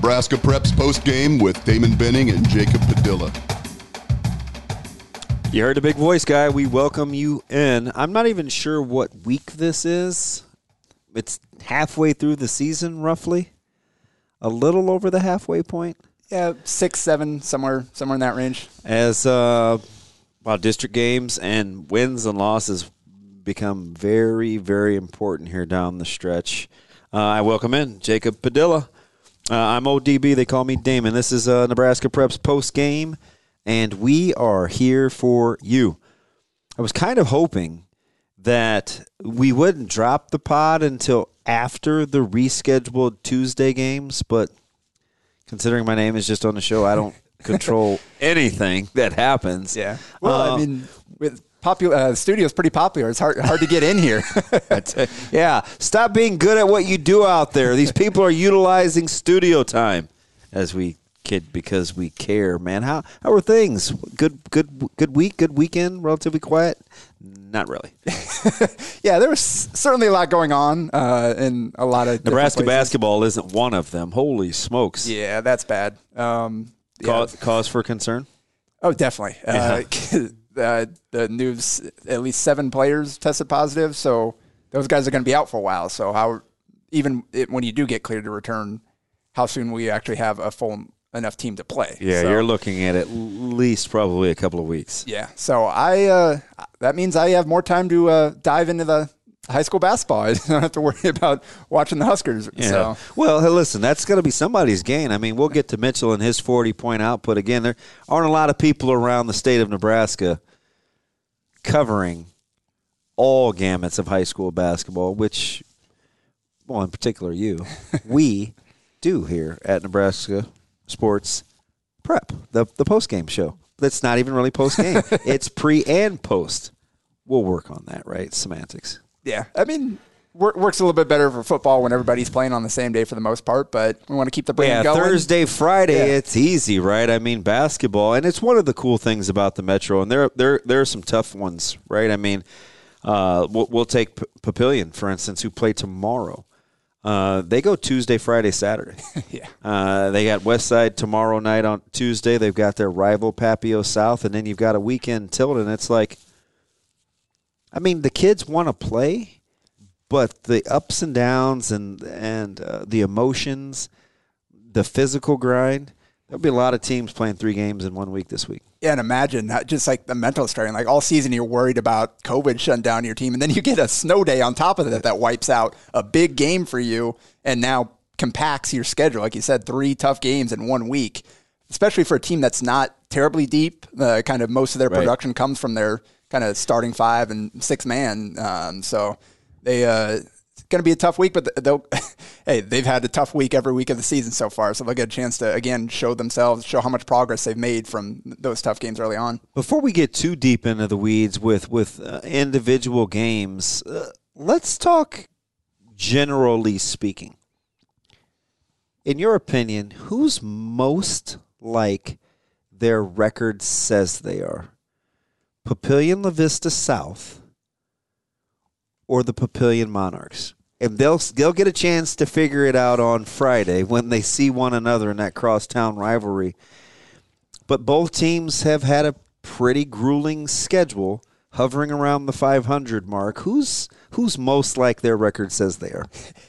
Nebraska Preps post game with Damon Benning and Jacob Padilla. You heard the big voice guy. We welcome you in. I'm not even sure what week this is. It's halfway through the season, roughly. A little over the halfway point. Yeah, six, seven, somewhere, somewhere in that range. As uh, well, district games and wins and losses become very, very important here down the stretch. Uh, I welcome in Jacob Padilla. Uh, I'm ODB. They call me Damon. This is uh, Nebraska Preps post game and we are here for you. I was kind of hoping that we wouldn't drop the pod until after the rescheduled Tuesday games, but considering my name is just on the show, I don't control anything that happens. Yeah. Well, uh, I mean, with popular uh, studio is pretty popular. It's hard hard to get in here. yeah. Stop being good at what you do out there. These people are utilizing studio time as we kid because we care, man. How how are things? Good good good week, good weekend, relatively quiet. Not really. yeah, there was certainly a lot going on, uh, in a lot of Nebraska basketball isn't one of them. Holy smokes! Yeah, that's bad. Um, cause, yeah. cause for concern. Oh, definitely. Uh, yeah. Uh, the news: at least seven players tested positive, so those guys are going to be out for a while. So how, even it, when you do get cleared to return, how soon will you actually have a full enough team to play. Yeah, so, you're looking at at least probably a couple of weeks. Yeah, so I uh, that means I have more time to uh, dive into the high school basketball. I don't have to worry about watching the Huskers. Yeah. So. Well, hey, listen, that's going to be somebody's gain. I mean, we'll get to Mitchell and his 40 point output again. There aren't a lot of people around the state of Nebraska covering all gamuts of high school basketball, which, well, in particular, you, we do here at Nebraska Sports Prep, the the post game show. That's not even really post game. it's pre and post. We'll work on that, right? Semantics. Yeah, I mean, works a little bit better for football when everybody's playing on the same day for the most part, but we want to keep the brain yeah, going. Thursday, Friday, yeah. it's easy, right? I mean, basketball, and it's one of the cool things about the Metro, and there there there are some tough ones, right? I mean, uh, we'll, we'll, take P- Papillion for instance, who play tomorrow. Uh, they go Tuesday, Friday, Saturday. yeah. Uh, they got West Side tomorrow night on Tuesday. They've got their rival Papio South, and then you've got a weekend Tilden. It's like, I mean, the kids want to play, but the ups and downs and and uh, the emotions, the physical grind. There'll be a lot of teams playing three games in one week this week. Yeah, and imagine that just like the mental strain. Like all season, you're worried about COVID shutting down your team, and then you get a snow day on top of that that wipes out a big game for you, and now compacts your schedule. Like you said, three tough games in one week, especially for a team that's not terribly deep. Uh, kind of most of their right. production comes from their kind of starting five and six man. Um, so they uh, going to be a tough week, but they'll, hey, they've had a tough week every week of the season so far. So they'll get a chance to, again, show themselves, show how much progress they've made from those tough games early on. Before we get too deep into the weeds with, with uh, individual games, uh, let's talk generally speaking. In your opinion, who's most like their record says they are? Papillion La Vista South or the Papillion Monarchs? and they'll they'll get a chance to figure it out on Friday when they see one another in that crosstown rivalry. But both teams have had a pretty grueling schedule, hovering around the 500 mark. Who's who's most like their record says they are?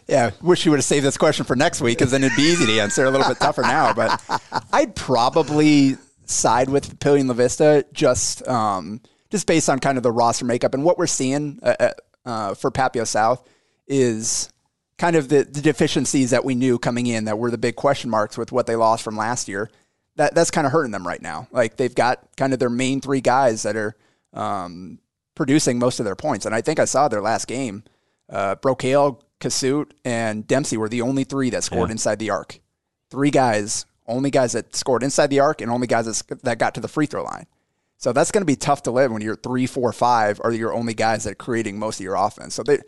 Yeah, wish you would have saved this question for next week because then it'd be easy to answer. A little bit tougher now, but I'd probably side with Papillion La Vista just um, just based on kind of the roster makeup and what we're seeing uh, uh, for Papio South is kind of the, the deficiencies that we knew coming in that were the big question marks with what they lost from last year. That that's kind of hurting them right now. Like they've got kind of their main three guys that are um, producing most of their points, and I think I saw their last game. Uh, Brocale Kasut, and Dempsey were the only three that scored Yeah. inside the arc. Three guys, only guys that scored inside the arc, and only guys that, that got to the free throw line. So that's going to be tough to live when you're three, four, five are your only guys that are creating most of your offense. So they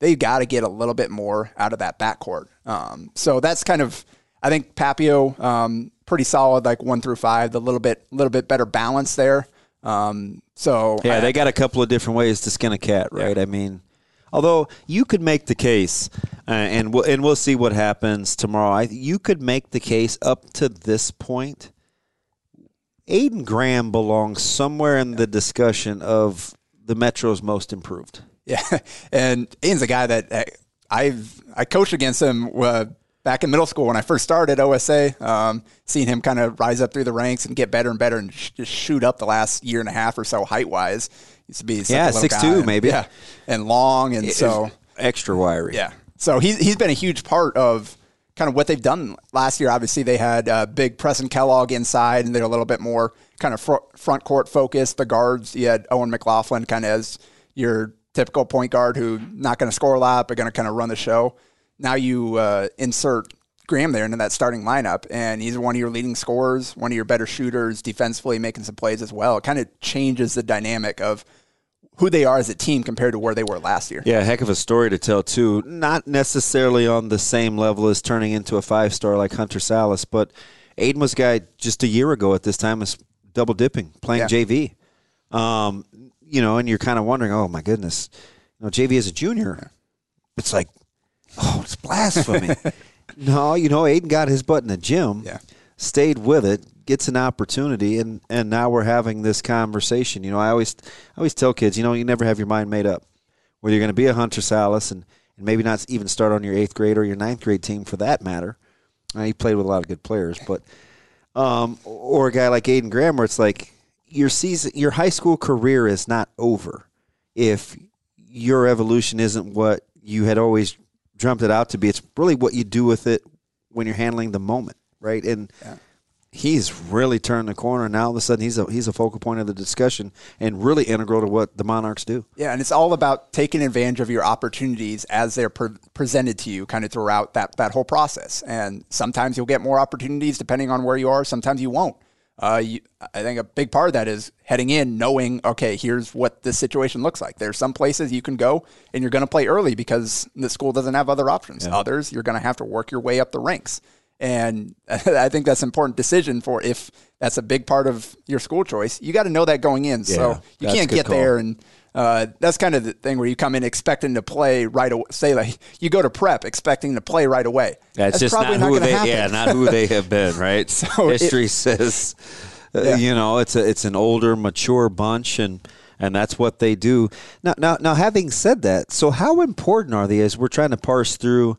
they got to get a little bit more out of that backcourt. Um, so that's kind of I think Papio um, pretty solid, like one through five. The little bit little bit better balance there. Um, so Yeah, I- they got a couple of different ways to skin a cat, right? I mean, although you could make the case, uh, and we'll, and we'll see what happens tomorrow. I, you could make the case up to this point. Aiden Graham belongs somewhere in the discussion of the Metro's most improved. Yeah, and Aiden's a guy that uh, I've I coached against him uh, back in middle school when I first started OSA. Um, seeing him kind of rise up through the ranks and get better and better and sh- just shoot up the last year and a half or so height wise. Used to be Yeah, a little 6'2" guy. maybe. Yeah, and long and so extra wiry. yeah. So he's he's been a huge part of kind of what they've done last year. Obviously, they had uh, big Preston Kellogg inside, and they're a little bit more kind of fr- front court focused. The guards, you had Owen McLaughlin kind of as your typical point guard who not going to score a lot, but going to kind of run the show. Now you uh, insert Graham there into that starting lineup, and he's one of your leading scorers, one of your better shooters, defensively making some plays as well. It kind of changes the dynamic of who they are as a team compared to where they were last year. Yeah, heck of a story to tell too. Not necessarily on the same level as turning into a five star like Hunter Sallis, but Aiden was a guy just a year ago at this time was double dipping, playing Yeah. JV. Um, you know, and you're kind of wondering, oh my goodness, you know, JV as a junior, it's like, oh, it's blasphemy. no, you know, Aiden got his butt in the gym, Yeah. Stayed with it, gets an opportunity, and and now we're having this conversation. You know, I always I always tell kids, you know, you never have your mind made up whether you're going to be a Hunter Sallis and, and maybe not even start on your eighth grade or your ninth grade team for that matter. Uh, he played with a lot of good players, but um, or a guy like Aiden Graham, where it's like your season, your high school career is not over if your evolution isn't what you had always dreamt it out to be. It's really what you do with it when you're handling the moment, right? And he's really turned the corner. Now all of a sudden he's a he's a focal point of the discussion and really integral to what the Monarchs do. Yeah, and it's all about taking advantage of your opportunities as they're pre- presented to you, kind of throughout that that whole process. And sometimes you'll get more opportunities depending on where you are. Sometimes you won't. Uh, you, I think a big part of that is heading in knowing, okay, here's what this situation looks like. There's some places you can go and you're going to play early because the school doesn't have other options. Others, you're going to have to work your way up the ranks. And I think that's an important decision for if that's a big part of your school choice. You got to know that going in. Yeah, so you can't get call. there and uh, that's kind of the thing where you come in expecting to play right away. Say like you go to prep expecting to play right away. That's, just not, probably who gonna they happen. yeah, not who they have been, right? So it- History says uh, Yeah. you know, it's a it's an older, mature bunch and and that's what they do. Now now now having said that, so how important are they as we're trying to parse through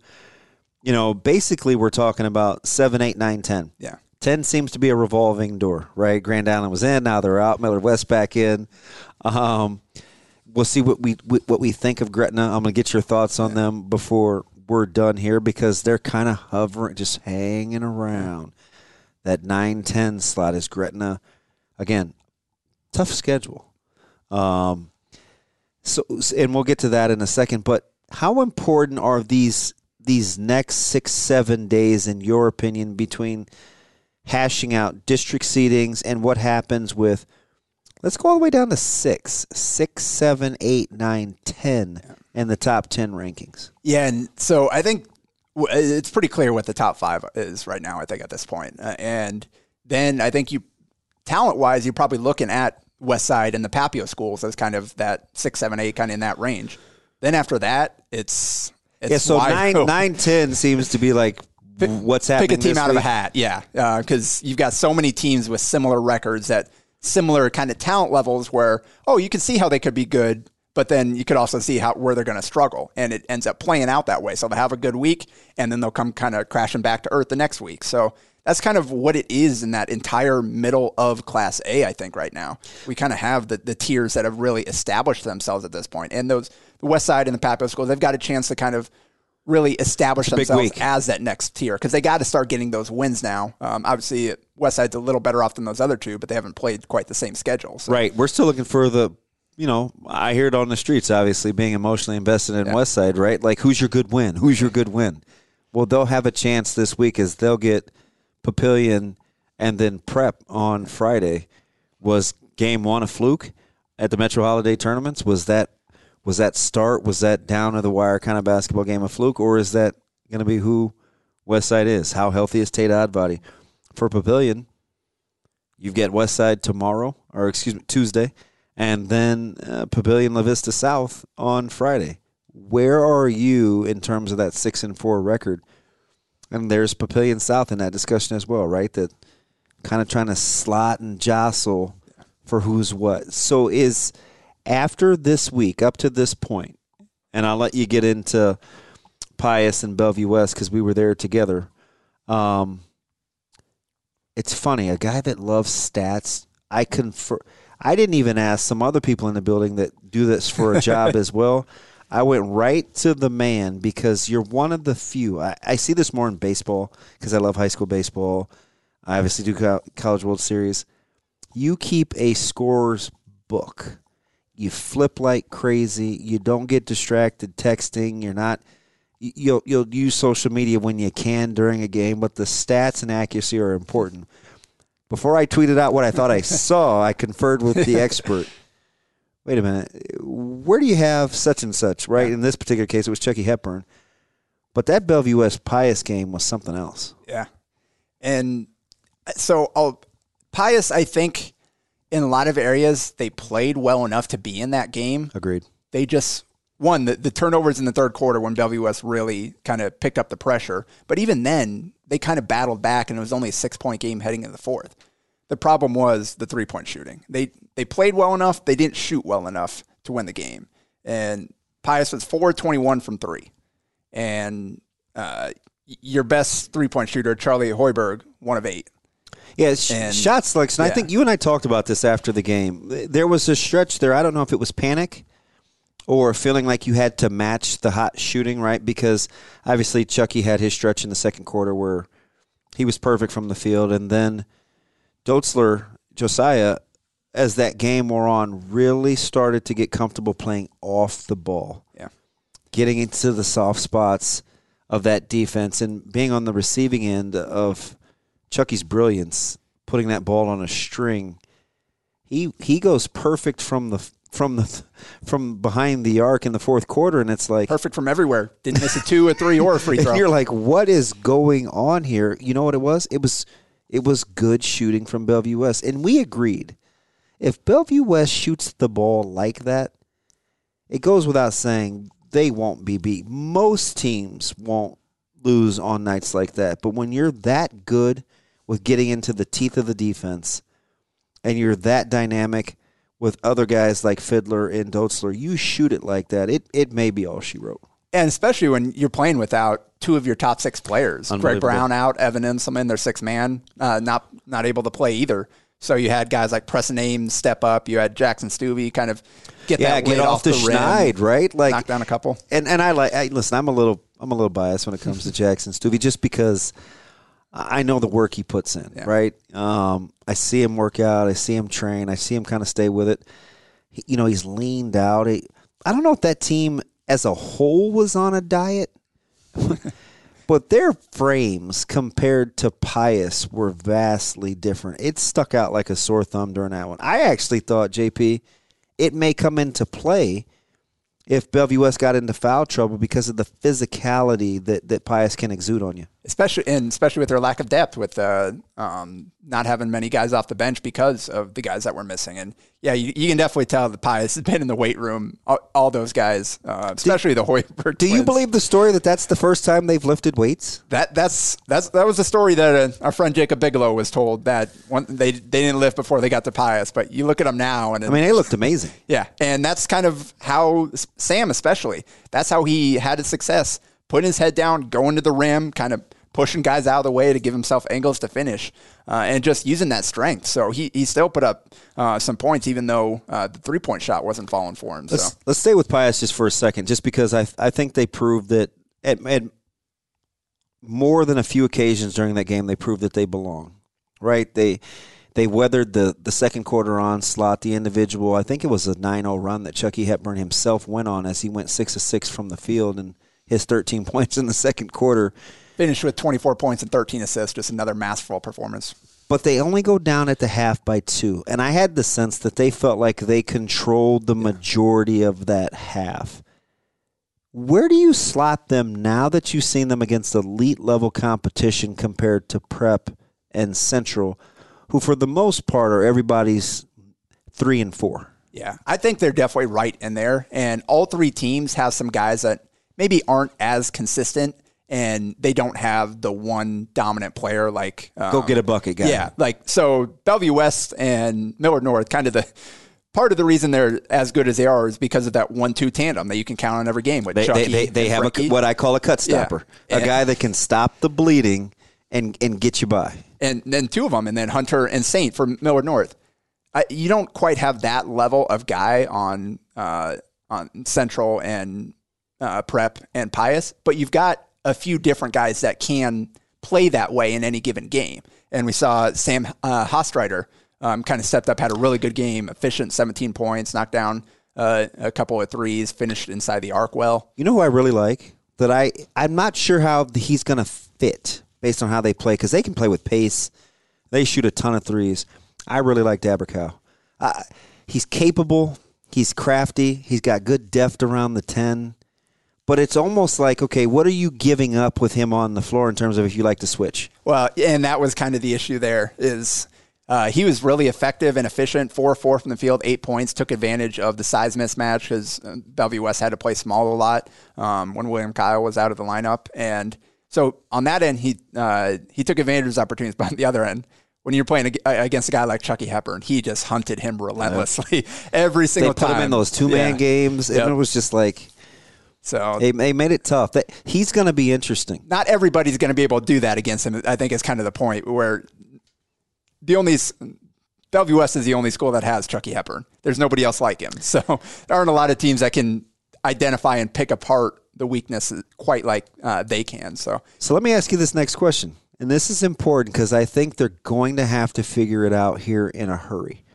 you know, basically we're talking about seven, eight, nine, ten. Yeah. 10 seems to be a revolving door, right? Grand Island was in, now they're out. Millard West back in. Um, we'll see what we what we think of Gretna. I'm going to get your thoughts on them before we're done here because they're kind of hovering, just hanging around that 9-10 slot is Gretna. Again, tough schedule. Um, so and we'll get to that in a second. But how important are these these next six seven days, in your opinion, between hashing out district seedings and what happens with? Let's go all the way down to six, six, seven, eight, nine, ten, and the top ten rankings. Yeah, and so I think it's pretty clear what the top five is right now. I think at this point, uh, and then I think you talent wise, you're probably looking at West Side and the Papio schools as kind of that six, seven, eight, kind of in that range. Then after that, it's, it's yeah, so nine, open. nine, ten seems to be like what's happening. pick a team out of a hat. Yeah, uh, because you've got so many teams with similar records that similar kind of talent levels where oh you can see how they could be good, but then you could also see how where they're going to struggle, and it ends up playing out that way. So they'll have a good week, and then they'll come kind of crashing back to earth the next week. So. That's kind of what it is in that entire middle of Class A, I think, right now. We kind of have the, the tiers that have really established themselves at this point. And those, West Side and the Papio schools, they've got a chance to kind of really establish themselves as that next tier because they got to start getting those wins now. Um, obviously, West Side's a little better off than those other two, but they haven't played quite the same schedule. So. Right. We're still looking for the you know, I hear it on the streets. Obviously, being emotionally invested in West Side, right? Like, who's your good win? Who's your good win? Well, they'll have a chance this week as they'll get Papillion and then Prep on Friday. Was game one a fluke at the Metro Holiday tournaments? Was that was that start? Was that down to the wire kind of basketball game a fluke, or is that going to be who West Side is? How healthy is Tate Oddbody for Papillion? You've got West Side tomorrow, or excuse me, Tuesday, and then uh, Papillion La Vista South on Friday. Where are you in terms of that six and four record? And there's Papillion South in that discussion as well, right? That kind of trying to slot and jostle for who's what. So is after this week, up to this point, and I'll let you get into Pius and Bellevue West because we were there together. Um, it's funny, a guy that loves stats. I confer. I didn't even ask some other people in the building that do this for a job as well. I went right to the man because you're one of the few. I, I see this more in baseball because I love high school baseball. I obviously do co- College World Series. You keep a scorer's book. You flip like crazy. You don't get distracted texting. You're not. you- You'll you'll use social media when you can during a game, but the stats and accuracy are important. Before I tweeted out what I thought I saw, I conferred with the expert. Wait a minute. Where do you have such and such? Right? In this particular case, it was Chucky Hepburn. But that Bellevue West Pius game was something else. Yeah. And uh, so I'll, Pius, I think in a lot of areas, they played well enough to be in that game. Agreed. They just, one, the, the turnovers in the third quarter when Bellevue West really kind of picked up the pressure. But even then, they kind of battled back, and it was only a six point game heading into the fourth. The problem was the three point shooting. They they played well enough, they didn't shoot well enough to win the game. And Pius was four twenty one from three, and uh, your best three point shooter, Charlie Hoiberg, one of eight. Yeah, sh- And- shot selection. I think you and I talked about this after the game. There was a stretch there. I don't know if it was panic or feeling like you had to match the hot shooting, right? Because obviously Chucky had his stretch in the second quarter where he was perfect from the field, and then Dotzler, Josiah, as that game wore on, really started to get comfortable playing off the ball Yeah. getting into the soft spots of that defense and being on the receiving end of Chucky's brilliance, putting that ball on a string. He he goes perfect from the from the from behind the arc in the fourth quarter, and it's like Perfect from everywhere. Didn't miss a two, a three, or a free and throw. you're like, what is going on here? You know what it was? It was it was good shooting from Bellevue West, and we agreed. If Bellevue West shoots the ball like that, it goes without saying they won't be beat. Most teams won't lose on nights like that, but when you're that good with getting into the teeth of the defense, and you're that dynamic with other guys like Fidler and Dotzler, you shoot it like that. It it may be all she wrote. and especially when you're playing without two of your top six players, Greg. Brown out, Evan Inselman, their six man, uh, not not able to play either. So you had guys like Preston Ames step up. You had Jackson Stuvey kind of get yeah, that get weight off, the, rim, schneid, right? Like knock down a couple. And and I like I, listen. I'm a little I'm a little biased when it comes to Jackson Stuvey, just because I know the work he puts in. Yeah. Right. Um, I see him work out. I see him train. I see him kind of stay with it. He, you know, he's leaned out. He, I don't know if that team as a whole was on a diet. But their frames compared to Pius were vastly different. It stuck out like a sore thumb during that one. I actually thought, JP, it may come into play if Bellevue West got into foul trouble because of the physicality that, that Pius can exude on you. Especially and especially with their lack of depth, with uh, um, not having many guys off the bench because of the guys that were missing. And yeah, you, you can definitely tell the Pius has been in the weight room. All, all those guys, uh, especially the Hoiberg. Do you believe the story that that's the first time they've lifted weights? that? That's that's that was the story that uh, our friend Jacob Bigelow was told that one, they they didn't lift before they got to Pius. But you look at them now, and I mean, they looked amazing. yeah, and that's kind of how Sam, especially, that's how he had his success. Putting his head down, going to the rim, kind of pushing guys out of the way to give himself angles to finish, uh, and just using that strength. So he, he still put up uh, some points, even though uh, the three point shot wasn't falling for him. Let's So let's stay with Pius just for a second, just because I I think they proved that at, at more than a few occasions during that game they proved that they belong. Right? They they weathered the the second quarter onslaught, the individual. I think it was a 9-0 run that Chucky Hepburn himself went on as he went six of six from the field and his 13 points in the second quarter. Finished with 24 points and 13 assists, just another masterful performance. But they only go down at the half by two, and I had the sense that they felt like they controlled the majority of that half. Where do you slot them now that you've seen them against elite level competition compared to Prep and Central, who for the most part are everybody's three and four? Yeah, I think they're definitely right in there. And all three teams have some guys that maybe aren't as consistent and they don't have the one dominant player like um, Go get a bucket guy. Yeah, like so Bellevue West and Millard North, kind of the part of the reason they're as good as they are is because of that one-two tandem that you can count on every game with They, Chucky. they, they, they have a, what I call a cut Yeah. stopper, a And- guy that can stop the bleeding and, and get you by. and then two of them, and then Hunter and Saint for Millard North. I, you don't quite have that level of guy on uh, on Central and uh, Prep and Pius, but you've got a few different guys that can play that way in any given game. And we saw Sam uh, Hostreiter um, kind of stepped up, had a really good game, efficient, 17 points, knocked down uh, a couple of threes, finished inside the arc well. You know who I really like? That I I'm not sure how he's going to fit based on how they play because they can play with pace. They shoot a ton of threes. I really like Dabercow. Uh, he's capable. He's crafty. He's got good depth around the ten. But it's almost like okay, what are you giving up with him on the floor in terms of if you like to switch? Well, and that was kind of the issue there is uh, he was really effective and efficient, four four from the field, eight points, took advantage of the size mismatch because Bellevue West had to play small a lot um, when William Kyle was out of the lineup, and so on that end he uh, he took advantage of his opportunities, but on the other end. When you're playing against a guy like Chucky Hepburn, he just hunted him relentlessly every single They single put time. him in those two man Yeah. games, and Yep. it was just like So they, they made it tough. That he's going to be interesting. not everybody's going to be able to do that against him. I think is kind of the point where the only Bellevue West is the only school that has Chucky Hepburn. There's nobody else like him. So there aren't a lot of teams that can identify and pick apart the weaknesses quite like uh, they can. So So let me ask you this next question. And this is important because I think they're going to have to figure it out here in a hurry.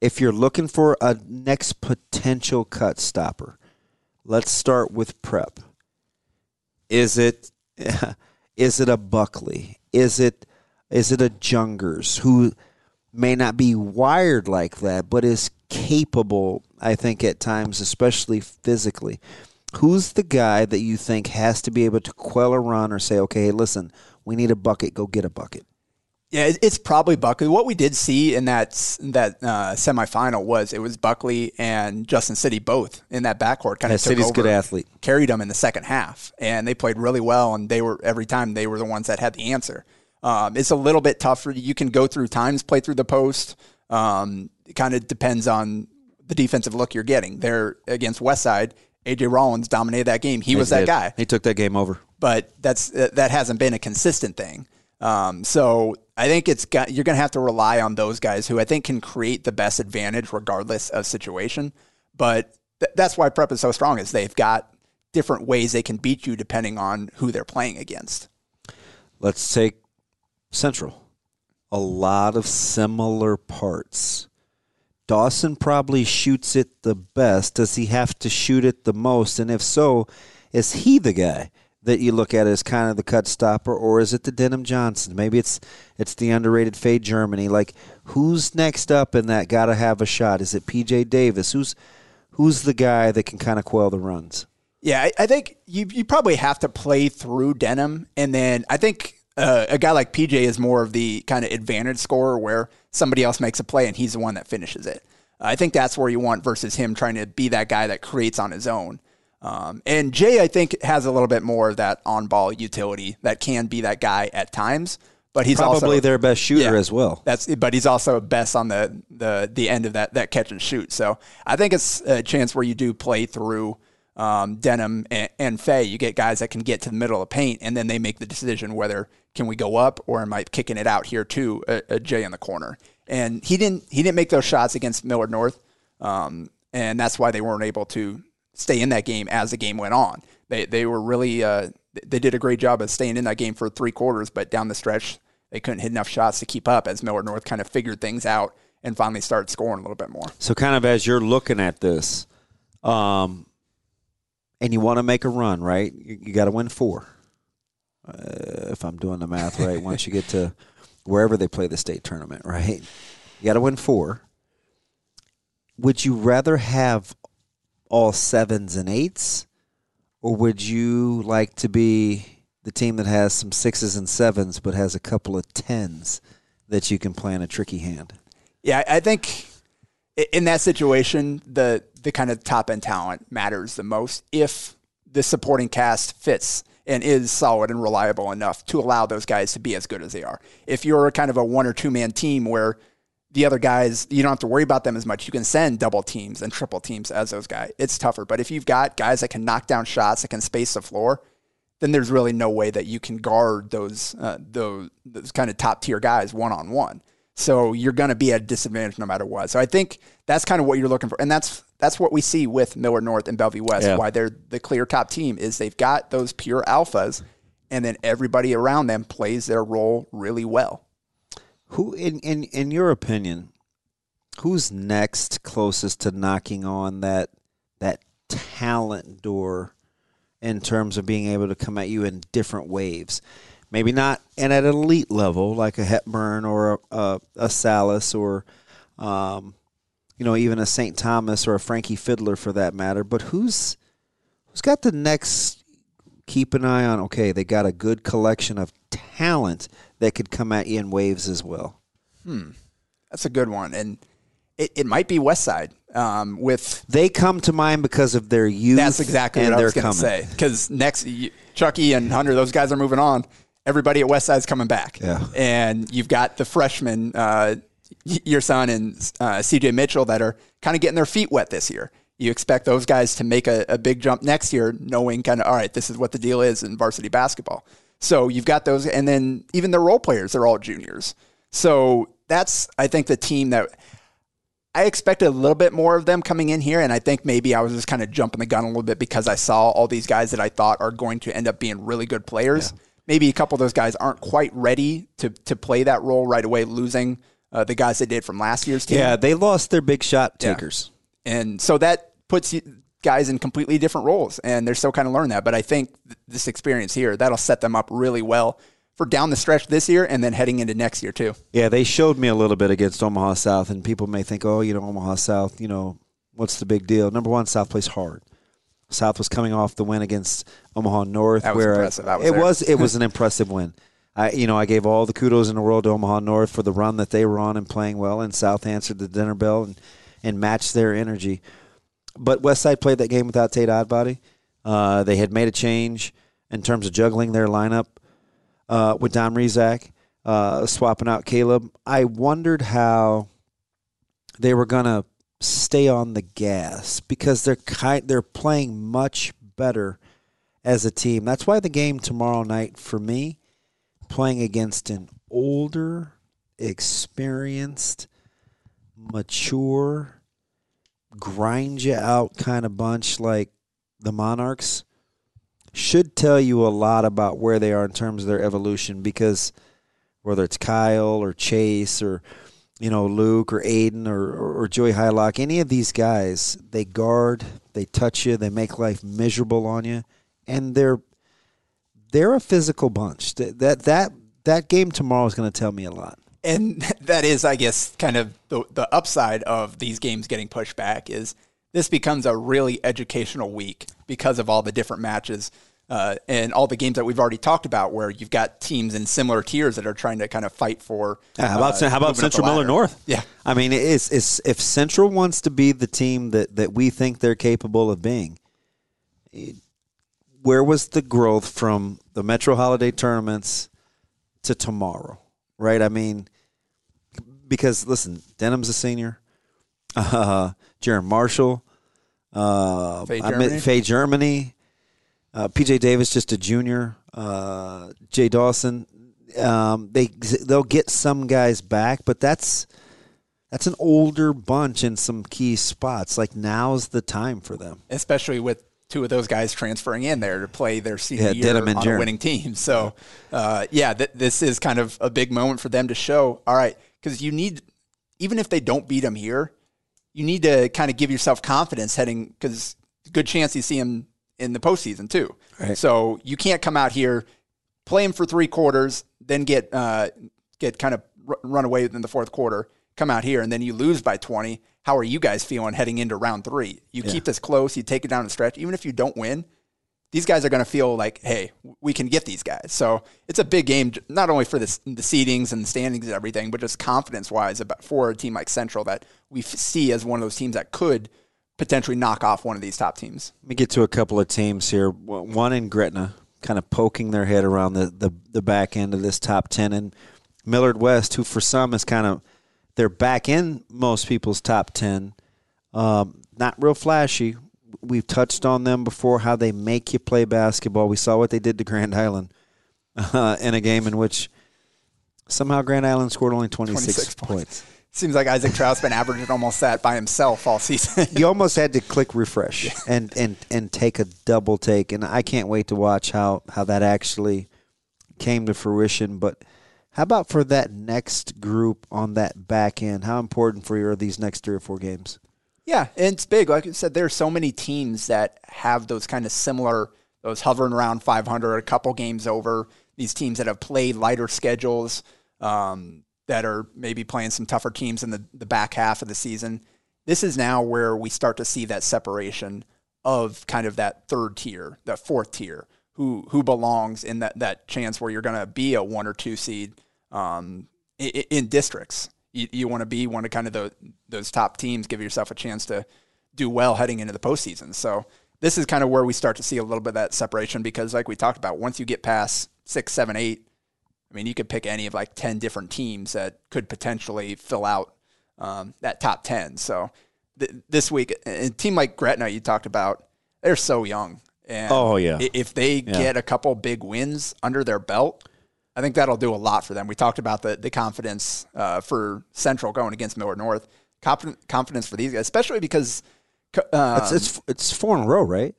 If you're looking for a next potential cut stopper, let's start with prep. Is it is it a Buckley? Is it is it a Jungers who may not be wired like that, but is capable, I think, at times, especially physically. Who's the guy that you think has to be able to quell a run or say, okay, listen, we need a bucket, go get a bucket? Yeah, it's probably Buckley. What we did see in that that uh, semifinal was it was Buckley and Justin City both in that backcourt. Kind Yeah, of City's a good over, athlete. Carried them in the second half, and they played really well. And they were every time they were the ones that had the answer. Um, it's a little bit tougher. You can go through times, play through the post. Um, it kind of depends on the defensive look you're getting. They're against Westside, AJ Rollins dominated that game. He was that guy He took that game over. but that's that hasn't been a consistent thing. Um, so I think it's got you're going to have to rely on those guys who I think can create the best advantage regardless of situation. But th- that's why prep is so strong is they've got different ways they can beat you depending on who they're playing against. Let's take Central. A lot of similar parts. Dawson probably shoots it the best. Does he have to shoot it the most? And if so, is he the guy that you look at as kind of the cut stopper, or is it the Denim Johnson? Maybe it's it's the underrated Fade Germany. Like who's next up in that gotta have a shot? Is it PJ Davis? Who's who's the guy that can kind of quell the runs? Yeah, I, I think you you probably have to play through Denim, and then I think uh, a guy like PJ is more of the kind of advantage scorer where somebody else makes a play and he's the one that finishes it. I think that's where you want versus him trying to be that guy that creates on his own. Um, and Jay, I think, has a little bit more of that on ball utility that can be that guy at times. But he's Probably also, their best shooter Yeah. as well. That's but he's also best on the the the end of that that catch and shoot. So I think it's a chance where you do play through um, Denham and, and Fay. You get guys that can get to the middle of the paint, and then they make the decision whether can we go up or am I kicking it out here to a, a Jay in the corner. And he didn't he didn't make those shots against Millard North, um, and that's why they weren't able to stay in that game as the game went on. They they were really uh, they did a great job of staying in that game for three quarters, but down the stretch they couldn't hit enough shots to keep up as Millard North kind of figured things out and finally started scoring a little bit more. So, kind of as you're looking at this, um, and you want to make a run, right? You, you got to win four. Uh, if I'm doing the math right, once you get to wherever they play the state tournament, right? You got to win four. Would you rather have all sevens and eights, or would you like to be the team that has some sixes and sevens but has a couple of tens that you can play in a tricky hand? Yeah, I think in that situation, the the kind of top end talent matters the most if the supporting cast fits and is solid and reliable enough to allow those guys to be as good as they are. If you're kind of a one or two man team where the other guys, you don't have to worry about them as much. You can send double teams and triple teams as those guys. It's tougher. But if you've got guys that can knock down shots, that can space the floor, then there's really no way that you can guard those uh, those, those kind of top tier guys one on one. So you're going to be at a disadvantage no matter what. So I think that's kind of what you're looking for, and that's that's what we see with Millard North and Bellevue West. Yeah. Why they're the clear top team is they've got those pure alphas, and then everybody around them plays their role really well. Who, in, in in your opinion, who's next closest to knocking on that that talent door in terms of being able to come at you in different waves? Maybe not and at an elite level like a Hepburn or a, a, a Sallis or, um, you know, even a St. Thomas or a Frankie Fidler for that matter. But who's who's got the next? Keep an eye on. Okay, they got a good collection of talent that could come at you in waves as well. Hmm. That's a good one, and it, it might be West Side um, with They come to mind because of their youth. That's exactly and what I they're was going to say. Because next, Chucky and Hunter, those guys are moving on. Everybody at West Side's coming back. Yeah. And you've got the freshmen, uh, your son and uh, CJ Mitchell, that are kind of getting their feet wet this year. You expect those guys to make a, a big jump next year, knowing kind of, all right, this is what the deal is in varsity basketball. So you've got those, and then even the role players, they're all juniors. So that's, I think, the team that I expected a little bit more of them coming in here, and I think maybe I was just kind of jumping the gun a little bit because I saw all these guys that I thought are going to end up being really good players. Maybe a couple of those guys aren't quite ready to to play that role right away, losing uh, the guys they did from last year's team. Yeah, they lost their big shot Yeah. takers. and so that puts you, guys in completely different roles, and they're still kind of learning that. But I think th- this experience here that'll set them up really well for down the stretch this year, and then heading into next year too. Yeah, they showed me a little bit against Omaha South, and people may think, oh, you know, Omaha South, you know, what's the big deal? Number one, South plays hard. South was coming off the win against Omaha North, That was where was it there. was it was an impressive win. I, you know, I gave all the kudos in the world to Omaha North for the run that they were on and playing well, and South answered the dinner bell and, and matched their energy. But Westside played that game without Tate Oddbody. Uh, they had made a change in terms of juggling their lineup uh, with Don Rezak, uh, swapping out Caleb. I wondered how they were going to stay on the gas because they're kind, they're playing much better as a team. That's why the game tomorrow night for me, playing against an older, experienced, mature, grind you out kind of bunch like the Monarchs should tell you a lot about where they are in terms of their evolution because whether it's Kyle or Chase or you know Luke or Aiden or, or, or Joey Hylock, any of these guys, they guard, they touch you, they make life miserable on you, and they're they're a physical bunch. That that that, that game tomorrow is going to tell me a lot. And that is, I guess, kind of the, the upside of these games getting pushed back is this becomes a really educational week because of all the different matches uh, and all the games that we've already talked about, where you've got teams in similar tiers that are trying to kind of fight for. Yeah, how about uh, how about moving up the Central Millard. North? Yeah, I mean, it's, it's if Central wants to be the team that, that we think they're capable of being, where was the growth from the Metro Holiday tournaments to tomorrow? Right? I mean, because listen, Denham's a senior, uh, Jaron Marshall, uh, Faye I mean, Germany. Faye Germany, uh, PJ Davis just a junior, uh, Jay Dawson. Um, they they'll get some guys back, but that's that's an older bunch in some key spots. Like now's the time for them. especially with two of those guys transferring in there to play their senior Yeah, year on a winning team. So, uh, yeah, th- this is kind of a big moment for them to show. All right, because you need, even if they don't beat them here, you need to kind of give yourself confidence heading because good chance you see them in the postseason too. Right. So you can't come out here, play them for three quarters, then get uh, get kind of r- run away in the fourth quarter. Come out here and then you lose by twenty. How are you guys feeling heading into round three? You keep this close, you take it down the stretch. Even if you don't win, these guys are going to feel like, hey, we can get these guys. So it's a big game, not only for the, the seedings and the standings and everything, but just confidence wise about for a team like Central that we f- see as one of those teams that could potentially knock off one of these top teams. Let me get to a couple of teams here. One in Gretna, kind of poking their head around the, the, the back end of this top 10. And Millard West, who for some is kind of, they're back in most people's top 10. Um, not real flashy. We've touched on them before, how they make you play basketball. We saw what they did to Grand Island uh, in a game in which somehow Grand Island scored only 26, 26 points. points. Seems like Isaac Traudt's been averaging almost that by himself all season. you almost had to click refresh and, and and take a double take and i can't wait to watch how how that actually came to fruition but how about for that next group on that back end how important for you are these next three or four games Yeah, and it's big. Like I said, there's so many teams that have those kind of similar, those hovering around 500, a couple games over. These teams that have played lighter schedules, um, that are maybe playing some tougher teams in the, the back half of the season. This is now where we start to see that separation of kind of that third tier, that fourth tier, who who belongs in that that chance where you're going to be a one or two seed um, in, in districts. You, you want to be one of kind of the, those top teams, give yourself a chance to do well heading into the postseason. So this is kind of where we start to see a little bit of that separation because, like we talked about, once you get past six, seven, eight, I mean, you could pick any of like 10 different teams that could potentially fill out um, that top 10. So th- this week, a team like Gretna, you talked about, they're so young. And Oh, yeah. If they Yeah. get a couple big wins under their belt, I think that'll do a lot for them. We talked about the, the confidence uh, for Central going against Millard North. Confident, confidence for these guys, especially because um, it's, it's it's four in a row right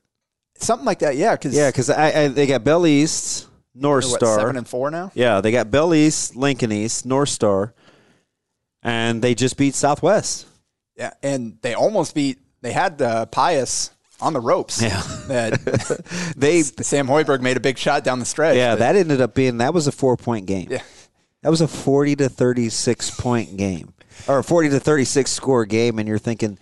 something like that. Yeah, because yeah because I, I they got bell east north star seven and four now. yeah they got bell east lincoln east north star and they just beat southwest Yeah, and they almost beat. They had uh, Pius on the ropes. Yeah. that they Sam Hoiberg made a big shot down the stretch. Yeah, but- that ended up being that was a four point game. Yeah. That was a forty to thirty six point game. Or a forty to thirty six score game and you're thinking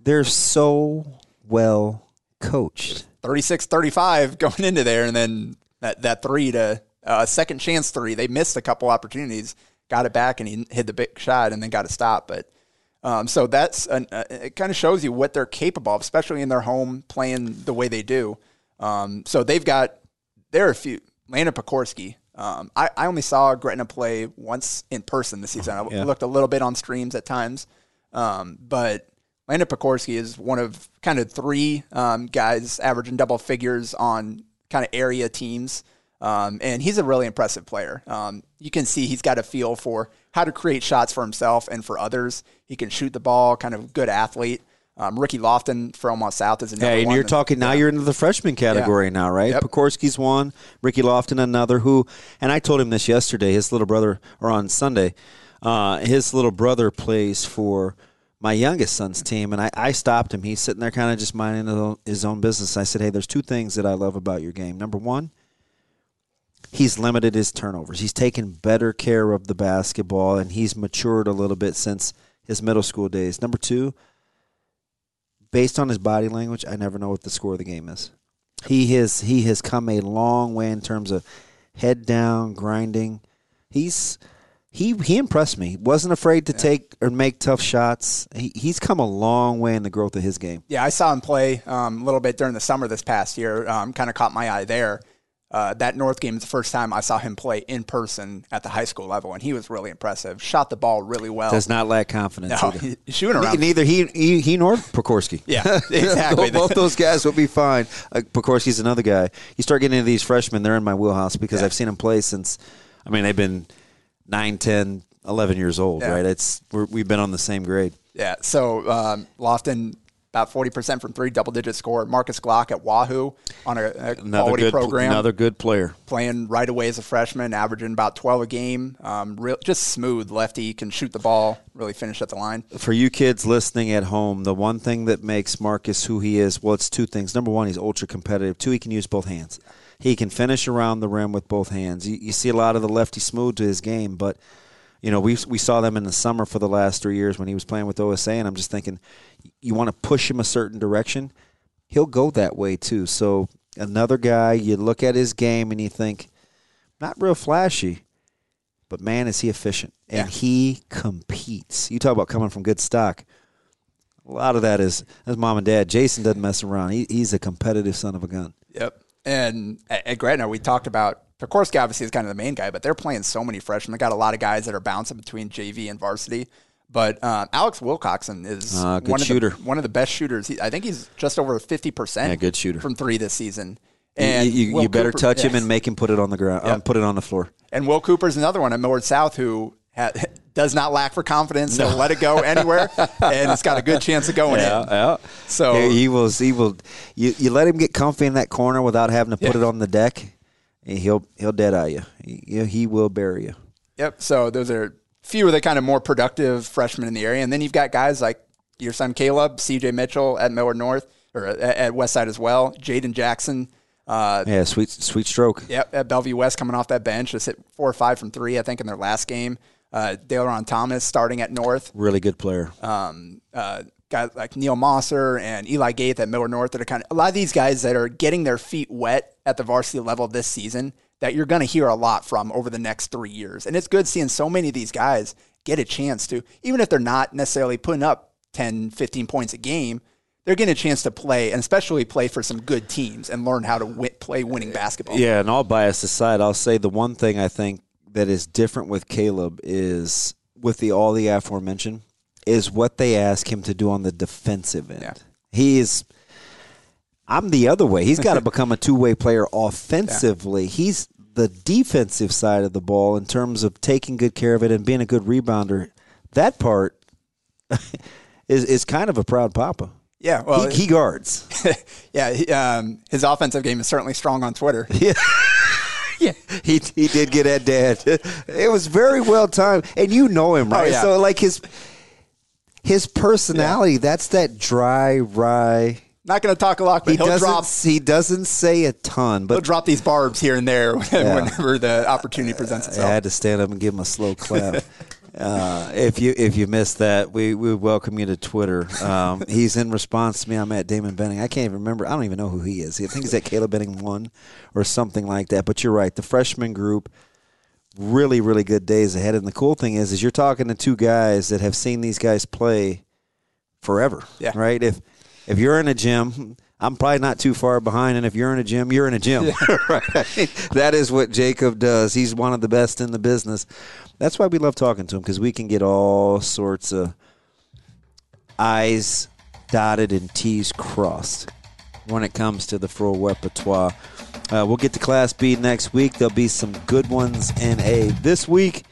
they're so well coached. 36-35 going into there, and then that that three to uh, second chance three. They missed a couple opportunities, got it back, and he hit the big shot, and then got a stop. But um, so that's an, uh, it. Kind of shows you what they're capable of, especially in their home playing the way they do. Um, so they've got there are a few. Landon Pekorski. Um, I, I only saw Gretna play once in person this season. I Yeah. looked a little bit on streams at times, um, but Landon Pekorski is one of kind of three um, guys averaging double figures on kind of area teams. Um, and he's a really impressive player. Um, you can see he's got a feel for how to create shots for himself and for others. He can shoot the ball, kind of good athlete. Um, Ricky Lofton for Omaha South is another Yeah, and you're that- talking now. You're into the freshman category Yeah. now, right? Yep. Pekorski's one, Ricky Lofton another. Who, and I told him this yesterday. His little brother, or on Sunday, uh, his little brother plays for my youngest son's team, and I, I stopped him. He's sitting there, kind of just minding his own business. I said, "Hey, there's two things that I love about your game. Number one, he's limited his turnovers. He's taken better care of the basketball, and he's matured a little bit since his middle school days. Number two, based on his body language, I never know what the score of the game is. He has he has come a long way in terms of head down, grinding. He's he he impressed me. Wasn't afraid to take or make tough shots. He, he's come a long way in the growth of his game. Yeah, I saw him play um, a little bit during the summer this past year. Um, kind of caught my eye there. Uh, that North game is the first time I saw him play in person at the high school level, and he was really impressive. Shot the ball really well. Does not lack confidence. no, either. shooting around. Neither he, he he nor Pekorski. Yeah, exactly. Both those guys will be fine. Uh, Pekorski's another guy. You start getting into these freshmen, they're in my wheelhouse because Yeah. I've seen them play since. I mean, they've been 9, 10, 11 years old, Yeah. right? It's we're, we've been on the same grade. Yeah. So um, Lofton, about 40% from three, double digit score. Marcus Glock at Wahoo on a, a quality good program. Another good player. playing right away as a freshman, averaging about 12 a game. Um, real, just smooth lefty, can shoot the ball, really finish at the line. For you kids listening at home, the one thing that makes Marcus who he is, well, it's two things. Number one, he's ultra competitive. Two, he can use both hands. He can finish around the rim with both hands. You, you see a lot of the lefty smooth to his game, but you know we we saw them in the summer for the last three years when he was playing with OSA, and I'm just thinking, you want to push him a certain direction, he'll go that way too. So another guy, you look at his game and you think, not real flashy, but man, is he efficient and Yeah. he competes. You talk about coming from good stock. A lot of that is as mom and dad. Jason doesn't mess around. He, he's a competitive son of a gun. Yep. And at, at Gretna, we talked about Pekorski obviously is kind of the main guy, but they're playing so many freshmen. They got a lot of guys that are bouncing between JV and varsity. But um, Alex Wilcoxon is good one. Of the, one of the best shooters. He, I think he's just over 50% Yeah, good shooter. from three this season. And you, you, you better Cooper- touch him and make him put it on the ground. Um, put it on the floor. And Will Cooper's another one at Millard South who ha- does not lack for confidence. He'll let it go anywhere, and it's got a good chance of going in. yeah. So he, he will. He will. You, you let him get comfy in that corner without having to put Yeah. it on the deck. and He'll he'll dead eye you. He, he will bury you. Yep. So those are few of the kind of more productive freshmen in the area, and then you've got guys like your son Caleb, C.J. Mitchell at Millard North or at, at West Side as well. Jaden Jackson. Uh, Yeah, sweet sweet stroke. Yep, at Bellevue West coming off that bench, just hit four or five from three, I think, in their last game. Uh, Daleron Thomas starting at North. Really good player. um, uh, guys like Neil Mosser and Eli Gaith at Millard North that are kind of a lot of these guys that are getting their feet wet at the varsity level this season that you're going to hear a lot from over the next three years. And it's good seeing so many of these guys get a chance to, even if they're not necessarily putting up 10, 15 points a game, they're getting a chance to play and especially play for some good teams and learn how to wi- play winning basketball. Yeah, and all bias aside, I'll say the one thing I think that is different with Caleb is with the all the aforementioned is what they ask him to do on the defensive end. Yeah. He is. I'm the other way. He's got to become a two way player offensively. He's the defensive side of the ball in terms of taking good care of it and being a good rebounder. That part is is kind of a proud papa. Yeah, well, he, he guards. yeah, he, um, his offensive game is certainly strong on Twitter. Yeah, yeah, he he did get at dad. It was very well timed, and you know him, right? Oh, yeah. So like his his personality, that's that dry, wry. Not going to talk a lot, but He will doesn't drop he doesn't say a ton, but he'll drop these barbs here and there whenever the opportunity presents itself. I had to stand up and give him a slow clap. Uh, if you if you missed that, we, we welcome you to Twitter. Um, he's in response to me. I'm at Damon Benning. I can't even remember. I don't even know who he is. I think he's at Caleb Benning one or something like that. But you're right. The freshman group, really really good days ahead. And the cool thing is, is you're talking to two guys that have seen these guys play forever. Yeah. Right. If if you're in a gym. I'm probably not too far behind, and if you're in a gym, you're in a gym. right? That is what Jacob does. He's one of the best in the business. That's why we love talking to him because we can get all sorts of I's dotted and T's crossed when it comes to the full repertoire. Uh, we'll get to Class B next week. There'll be some good ones in A. This week,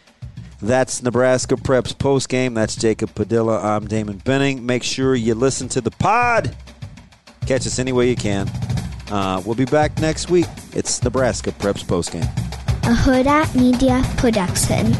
that's Nebraska Preps post game. That's Jacob Padilla. I'm Damon Benning. Make sure you listen to the pod. Catch us any way you can. Uh, we'll be back next week. It's Nebraska Preps post game. a Hurrdat Media Production.